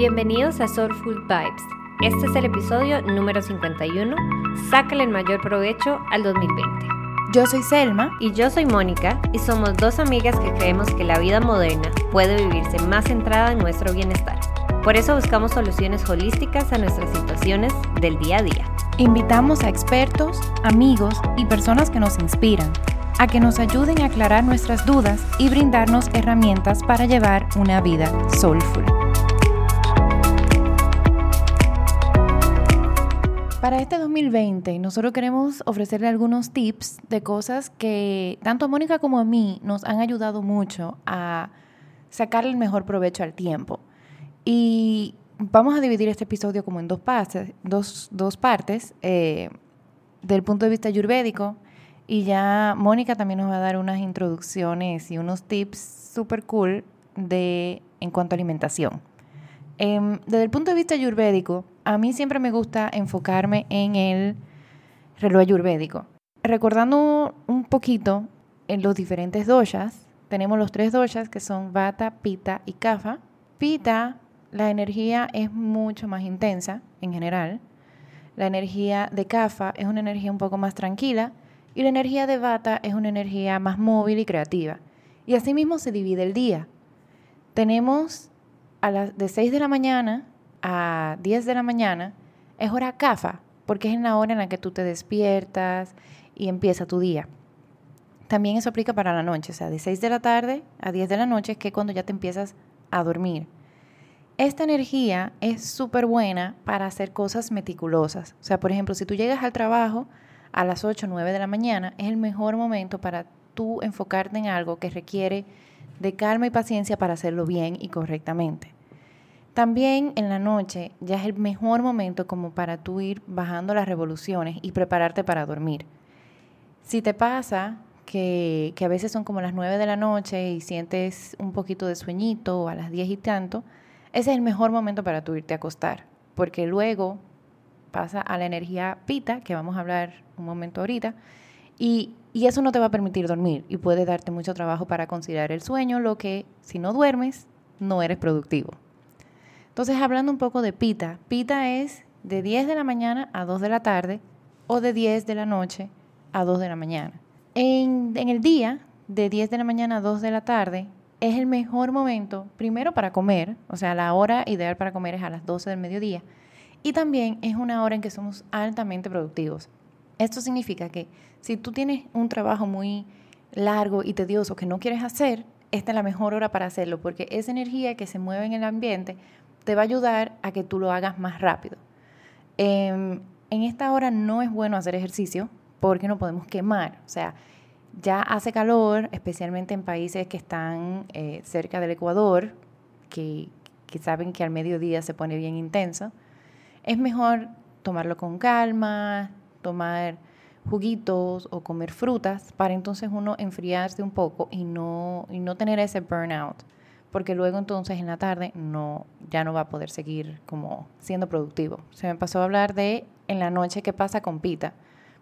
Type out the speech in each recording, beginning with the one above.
Bienvenidos a Soulful Vibes. Este es el episodio número 51. Sácale el mayor provecho al 2020. Yo soy Selma y yo soy Mónica y somos dos amigas que creemos que la vida moderna puede vivirse más centrada en nuestro bienestar. Por eso buscamos soluciones holísticas a nuestras situaciones del día a día. Invitamos a expertos, amigos y personas que nos inspiran a que nos ayuden a aclarar nuestras dudas y brindarnos herramientas para llevar una vida soulful. Para este 2020, nosotros queremos ofrecerle algunos tips de cosas que tanto a Mónica como a mí nos han ayudado mucho a sacar el mejor provecho al tiempo. Y vamos a dividir este episodio como en dos partes, dos, dos partes eh, del punto de vista ayurvédico. Y ya Mónica también nos va a dar unas introducciones y unos tips súper cool de, en cuanto a alimentación. Em, desde el punto de vista ayurvédico, a mí siempre me gusta enfocarme en el reloj ayurvédico. Recordando un poquito en los diferentes doshas, tenemos los tres doshas que son Vata, Pita y Kapha. Pita, la energía es mucho más intensa en general. La energía de Kapha es una energía un poco más tranquila y la energía de Vata es una energía más móvil y creativa. Y asimismo se divide el día. Tenemos a las de 6 de la mañana a 10 de la mañana es hora CAFA, porque es en la hora en la que tú te despiertas y empieza tu día. También eso aplica para la noche, o sea, de 6 de la tarde a 10 de la noche, que es cuando ya te empiezas a dormir. Esta energía es súper buena para hacer cosas meticulosas. O sea, por ejemplo, si tú llegas al trabajo a las 8 o 9 de la mañana, es el mejor momento para tú enfocarte en algo que requiere de calma y paciencia para hacerlo bien y correctamente. También en la noche ya es el mejor momento como para tú ir bajando las revoluciones y prepararte para dormir. Si te pasa que, a veces son como las 9 de la noche y sientes un poquito de sueñito a las 10 y tanto, ese es el mejor momento para tú irte a acostar, porque luego pasa a la energía pita, que vamos a hablar un momento ahorita, y, y eso no te va a permitir dormir y puede darte mucho trabajo para conciliar el sueño, lo que si no duermes, no eres productivo. Entonces, hablando un poco de pita, pita es de 10 de la mañana a 2 de la tarde o de 10 de la noche a 2 de la mañana. En, el día, de 10 de la mañana a 2 de la tarde, es el mejor momento, primero para comer, o sea, la hora ideal para comer es a las 12 del mediodía, y también es una hora en que somos altamente productivos. Esto significa que si tú tienes un trabajo muy largo y tedioso que no quieres hacer, esta es la mejor hora para hacerlo, porque esa energía que se mueve en el ambiente te va a ayudar a que tú lo hagas más rápido. Em, en esta hora no es bueno hacer ejercicio porque no podemos quemar. O sea, ya hace calor, especialmente en países que están eh, cerca del Ecuador, que, saben que al mediodía se pone bien intenso. Es mejor tomarlo con calma, tomar juguitos o comer frutas para entonces uno enfriarse un poco y no, y no tener ese burnout porque luego entonces en la tarde no, ya no va a poder seguir como siendo productivo. Se me pasó a hablar de en la noche qué pasa con pita.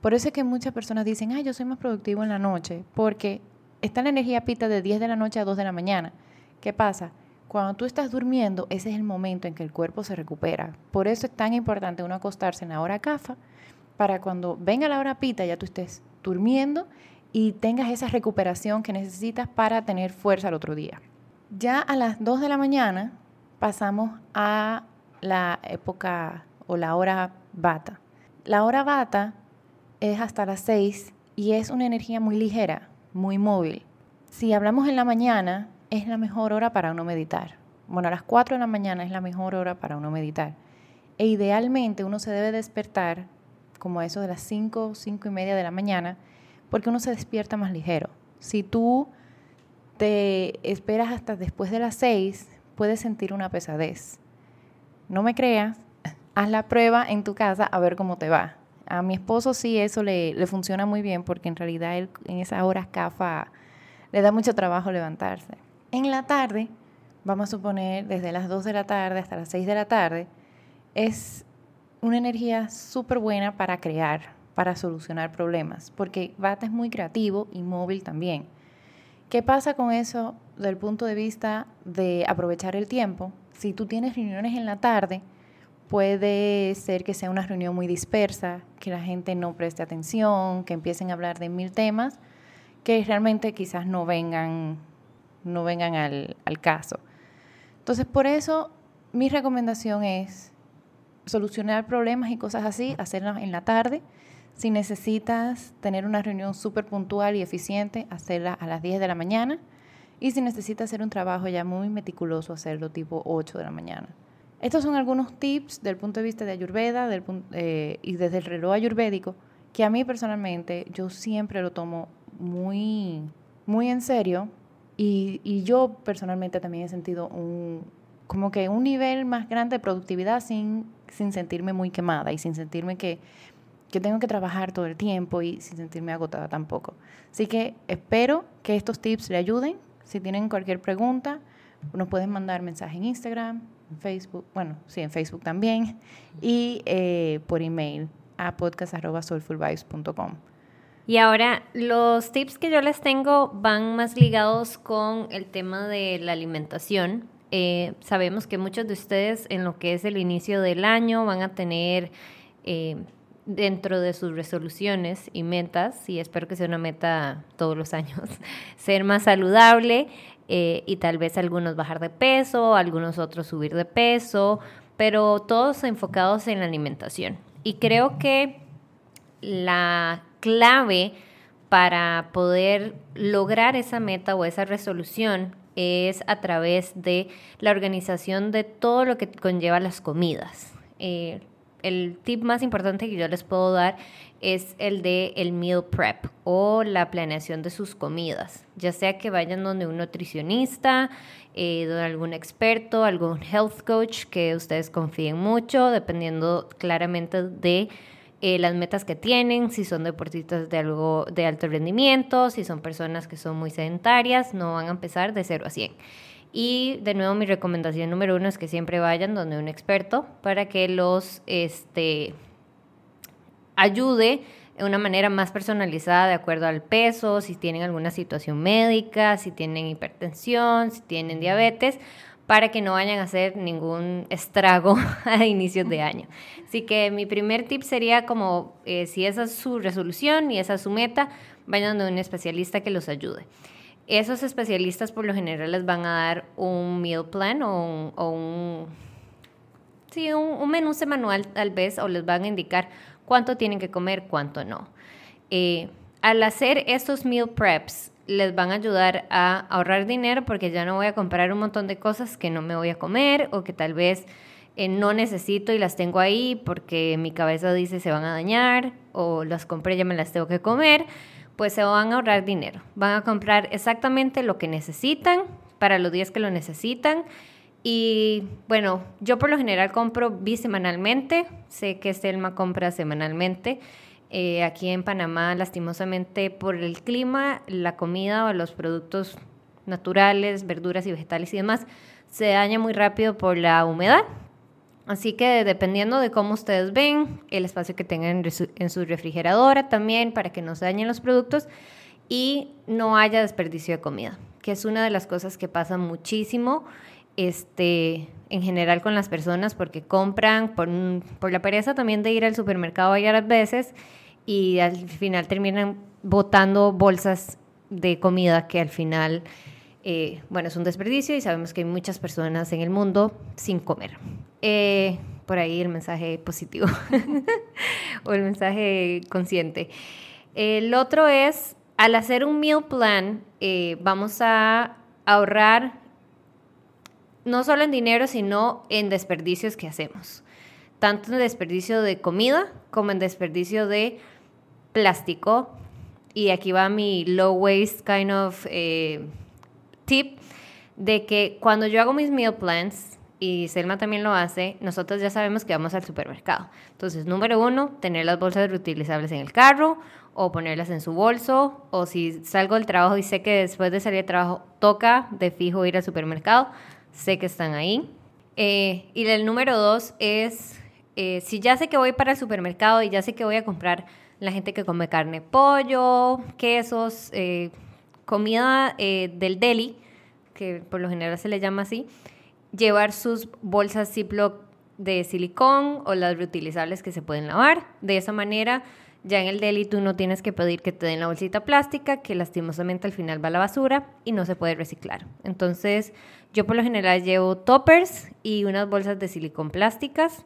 Por eso es que muchas personas dicen, ay, yo soy más productivo en la noche, porque está la energía pita de 10 de la noche a 2 de la mañana. ¿Qué pasa? Cuando tú estás durmiendo, ese es el momento en que el cuerpo se recupera. Por eso es tan importante uno acostarse en la hora CAFA, para cuando venga la hora pita ya tú estés durmiendo y tengas esa recuperación que necesitas para tener fuerza al otro día. Ya a las 2 de la mañana pasamos a la época o la hora bata. La hora bata es hasta las 6 y es una energía muy ligera, muy móvil. Si hablamos en la mañana, es la mejor hora para uno meditar. Bueno, a las 4 de la mañana es la mejor hora para uno meditar. E idealmente uno se debe despertar como eso de las 5, 5 y media de la mañana, porque uno se despierta más ligero. Si tú te esperas hasta después de las seis, puedes sentir una pesadez. No me creas, haz la prueba en tu casa a ver cómo te va. A mi esposo sí eso le, funciona muy bien porque en realidad él en esas horas CAFA le da mucho trabajo levantarse. En la tarde, vamos a suponer desde las 2 de la tarde hasta las 6 de la tarde, es una energía súper buena para crear, para solucionar problemas, porque Vata es muy creativo y móvil también. ¿Qué pasa con eso del punto de vista de aprovechar el tiempo? Si tú tienes reuniones en la tarde, puede ser que sea una reunión muy dispersa, que la gente no preste atención, que empiecen a hablar de mil temas que realmente quizás no vengan, no vengan al, al caso. Entonces, por eso mi recomendación es solucionar problemas y cosas así, hacerlas en la tarde. Si necesitas tener una reunión súper puntual y eficiente, hacerla a las 10 de la mañana. Y si necesitas hacer un trabajo ya muy meticuloso, hacerlo tipo 8 de la mañana. Estos son algunos tips del punto de vista de Ayurveda del, eh, y desde el reloj ayurvédico que a mí personalmente yo siempre lo tomo muy, muy en serio y, yo personalmente también he sentido un, como que un nivel más grande de productividad sin, sin sentirme muy quemada y sin sentirme que, que tengo que trabajar todo el tiempo y sin sentirme agotada tampoco. Así que espero que estos tips le ayuden. Si tienen cualquier pregunta, nos pueden mandar mensaje en Instagram, en Facebook, bueno, sí, en Facebook también, y eh, por email a podcast.soulfulvibes.com. Y ahora, los tips que yo les tengo van más ligados con el tema de la alimentación. Eh, sabemos que muchos de ustedes en lo que es el inicio del año van a tener eh, dentro de sus resoluciones y metas, y espero que sea una meta todos los años, ser más saludable eh, y tal vez algunos bajar de peso, algunos otros subir de peso, pero todos enfocados en la alimentación. Y creo que la clave para poder lograr esa meta o esa resolución es a través de la organización de todo lo que conlleva las comidas. Eh, el tip más importante que yo les puedo dar es el de el meal prep o la planeación de sus comidas, ya sea que vayan donde un nutricionista, eh, donde algún experto, algún health coach que ustedes confíen mucho, dependiendo claramente de eh, las metas que tienen, si son deportistas de algo de alto rendimiento, si son personas que son muy sedentarias, no van a empezar de 0 a 100. Y de nuevo mi recomendación número uno es que siempre vayan donde un experto para que los este, ayude de una manera más personalizada de acuerdo al peso, si tienen alguna situación médica, si tienen hipertensión, si tienen diabetes para que no vayan a hacer ningún estrago a inicios de año. Así que mi primer tip sería como eh, si esa es su resolución y esa es su meta, vayan a un especialista que los ayude. Esos especialistas por lo general les van a dar un meal plan o un, sí, un, menú semanal tal vez o les van a indicar cuánto tienen que comer, cuánto no. Eh, al hacer estos meal preps, les van a ayudar a ahorrar dinero porque ya no voy a comprar un montón de cosas que no me voy a comer o que tal vez eh, no necesito y las tengo ahí porque mi cabeza dice se van a dañar o las compré y ya me las tengo que comer, pues se van a ahorrar dinero. Van a comprar exactamente lo que necesitan para los días que lo necesitan. Y bueno, yo por lo general compro bisemanalmente, sé que Selma compra semanalmente. Eh, aquí en Panamá, lastimosamente, por el clima, la comida o los productos naturales, verduras y vegetales y demás, se daña muy rápido por la humedad. Así que dependiendo de cómo ustedes ven, el espacio que tengan en su refrigeradora también para que no se dañen los productos y no haya desperdicio de comida, que es una de las cosas que pasa muchísimo este, en general con las personas porque compran por, por la pereza también de ir al supermercado varias veces y al final terminan botando bolsas de comida que al final, eh, bueno, es un desperdicio y sabemos que hay muchas personas en el mundo sin comer. Eh, por ahí el mensaje positivo o el mensaje consciente. El otro es, al hacer un meal plan, eh, vamos a ahorrar no solo en dinero, sino en desperdicios que hacemos. Tanto en desperdicio de comida como en desperdicio de plástico. Y aquí va mi low waste kind of eh, tip de que cuando yo hago mis meal plans, y Selma también lo hace, nosotros ya sabemos que vamos al supermercado. Entonces, número uno, tener las bolsas reutilizables en el carro o ponerlas en su bolso, o si salgo del trabajo y sé que después de salir del trabajo toca de fijo ir al supermercado, sé que están ahí. Eh, y el número dos es, eh, si ya sé que voy para el supermercado y ya sé que voy a comprar la gente que come carne, pollo, quesos, eh, comida eh, del deli, que por lo general se le llama así, llevar sus bolsas Ziploc de silicón o las reutilizables que se pueden lavar. De esa manera, ya en el deli tú no tienes que pedir que te den la bolsita plástica, que lastimosamente al final va a la basura y no se puede reciclar. Entonces, yo por lo general llevo toppers y unas bolsas de silicón plásticas.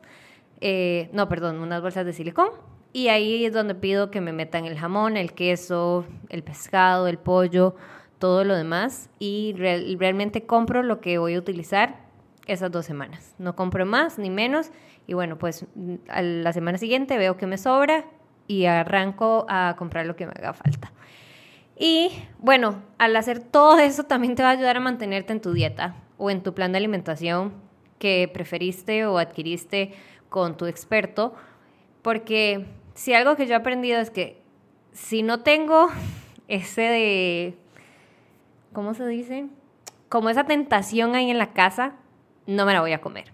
Eh, no, perdón, unas bolsas de silicón. Y ahí es donde pido que me metan el jamón, el queso, el pescado, el pollo, todo lo demás. Y realmente compro lo que voy a utilizar esas dos semanas. No compro más ni menos. Y bueno, pues a la semana siguiente veo que me sobra y arranco a comprar lo que me haga falta. Y bueno, al hacer todo eso también te va a ayudar a mantenerte en tu dieta o en tu plan de alimentación que preferiste o adquiriste con tu experto. Porque si algo que yo he aprendido es que si no tengo ese de, ¿cómo se dice? Como esa tentación ahí en la casa, no me la voy a comer.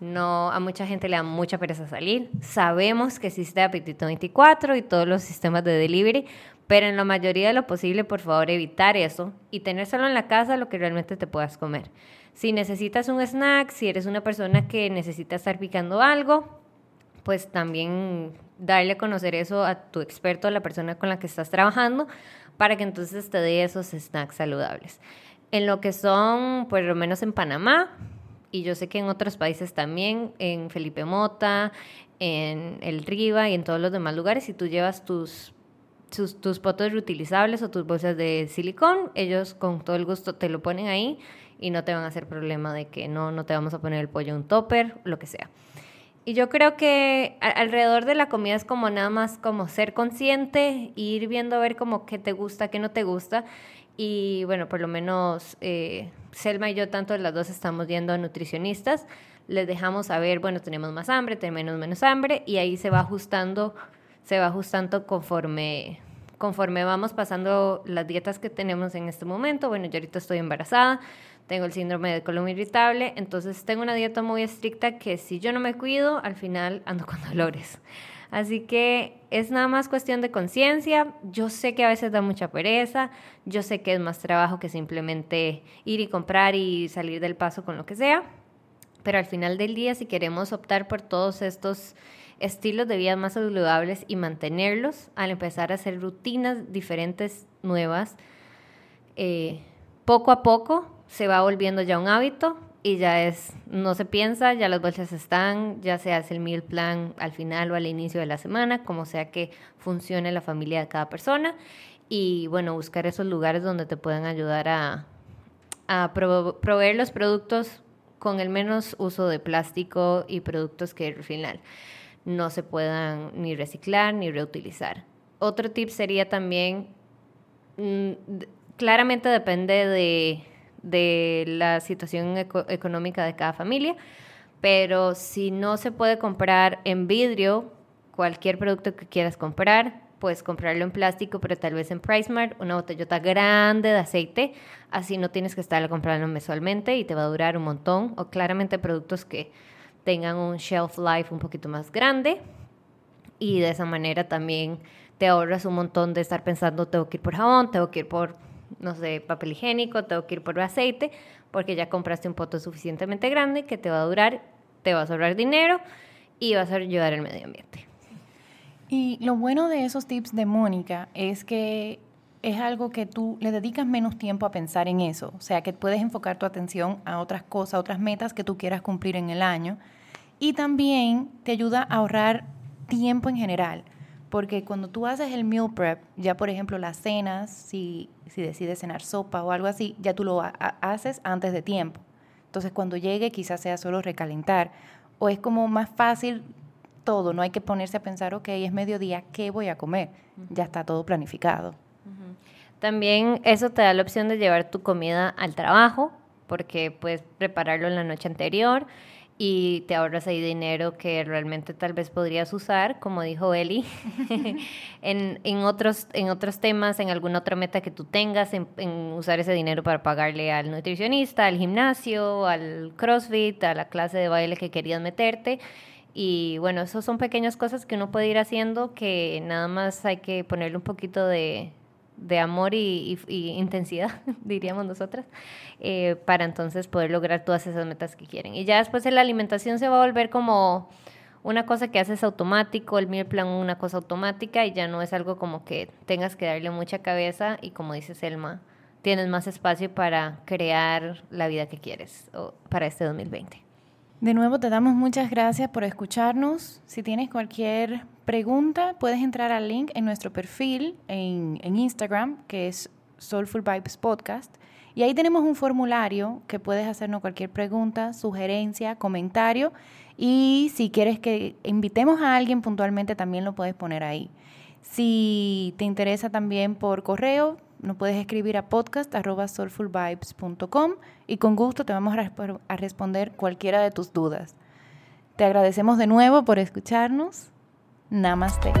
No, a mucha gente le da mucha pereza salir. Sabemos que existe Apetito 24 y todos los sistemas de delivery, pero en la mayoría de lo posible, por favor, evitar eso y tener solo en la casa lo que realmente te puedas comer. Si necesitas un snack, si eres una persona que necesita estar picando algo, pues también darle a conocer eso a tu experto, a la persona con la que estás trabajando, para que entonces te dé esos snacks saludables. En lo que son, por lo menos en Panamá, y yo sé que en otros países también, en Felipe Mota, en el Riva y en todos los demás lugares, si tú llevas tus, tus, tus potos reutilizables o tus bolsas de silicón, ellos con todo el gusto te lo ponen ahí y no te van a hacer problema de que no, no te vamos a poner el pollo un topper, lo que sea. Y yo creo que alrededor de la comida es como nada más como ser consciente, ir viendo a ver como qué te gusta, qué no te gusta. Y bueno, por lo menos eh, Selma y yo, tanto las dos estamos yendo a nutricionistas, les dejamos saber, bueno, tenemos más hambre, tenemos menos hambre, y ahí se va ajustando, se va ajustando conforme, conforme vamos pasando las dietas que tenemos en este momento. Bueno, yo ahorita estoy embarazada, tengo el síndrome de colon irritable, entonces tengo una dieta muy estricta que si yo no me cuido, al final ando con dolores. Así que es nada más cuestión de conciencia. Yo sé que a veces da mucha pereza, yo sé que es más trabajo que simplemente ir y comprar y salir del paso con lo que sea, pero al final del día si queremos optar por todos estos estilos de vida más saludables y mantenerlos, al empezar a hacer rutinas diferentes, nuevas, eh, poco a poco se va volviendo ya un hábito y ya es, no se piensa, ya las bolsas están, ya se hace el meal plan al final o al inicio de la semana, como sea que funcione la familia de cada persona. Y bueno, buscar esos lugares donde te puedan ayudar a, proveer los productos con el menos uso de plástico y productos que al final no se puedan ni reciclar ni reutilizar. Otro tip sería también, mm, claramente depende de de la situación económica de cada familia, pero si no se puede comprar en vidrio cualquier producto que quieras comprar, puedes comprarlo en plástico, pero tal vez en PriceMart, una botellota grande de aceite, así no tienes que estarlo comprando mensualmente y te va a durar un montón, o claramente productos que tengan un shelf life un poquito más grande y de esa manera también te ahorras un montón de estar pensando tengo que ir por jabón, tengo que ir por no sé, papel higiénico, tengo que ir por aceite, porque ya compraste un poto suficientemente grande que te va a durar, te va a ahorrar dinero y vas a ayudar al medio ambiente. Y lo bueno de esos tips de Mónica es que es algo que tú le dedicas menos tiempo a pensar en eso, o sea, que puedes enfocar tu atención a otras cosas, otras metas que tú quieras cumplir en el año. Y también te ayuda a ahorrar tiempo en general. Porque cuando tú haces el meal prep, ya por ejemplo las cenas, si, si decides cenar sopa o algo así, ya tú lo haces antes de tiempo. Entonces cuando llegue quizás sea solo recalentar. O es como más fácil todo, no hay que ponerse a pensar, ok, es mediodía, ¿qué voy a comer? Ya está todo planificado. También eso te da la opción de llevar tu comida al trabajo, porque puedes prepararlo en la noche anterior y te ahorras ahí dinero que realmente tal vez podrías usar, como dijo Eli, en, en, otros, en otros temas, en alguna otra meta que tú tengas, en, usar ese dinero para pagarle al nutricionista, al gimnasio, al CrossFit, a la clase de baile que querías meterte. Y bueno, esas son pequeñas cosas que uno puede ir haciendo que nada más hay que ponerle un poquito de, de amor y, intensidad, diríamos nosotras, eh, para entonces poder lograr todas esas metas que quieren. Y ya después de la alimentación se va a volver como una cosa que haces automático, el meal plan una cosa automática y ya no es algo como que tengas que darle mucha cabeza y como dice Selma, tienes más espacio para crear la vida que quieres para este 2020. De nuevo te damos muchas gracias por escucharnos. Si tienes cualquier pregunta, puedes entrar al link en nuestro perfil en, Instagram, que es Soulful Vibes Podcast. Y ahí tenemos un formulario que puedes hacernos cualquier pregunta, sugerencia, comentario. Y si quieres que invitemos a alguien puntualmente, también lo puedes poner ahí. Si te interesa también por correo, nos puedes escribir a podcast.soulfulvibes.com y con gusto te vamos a responder cualquiera de tus dudas. Te agradecemos de nuevo por escucharnos. Namaste.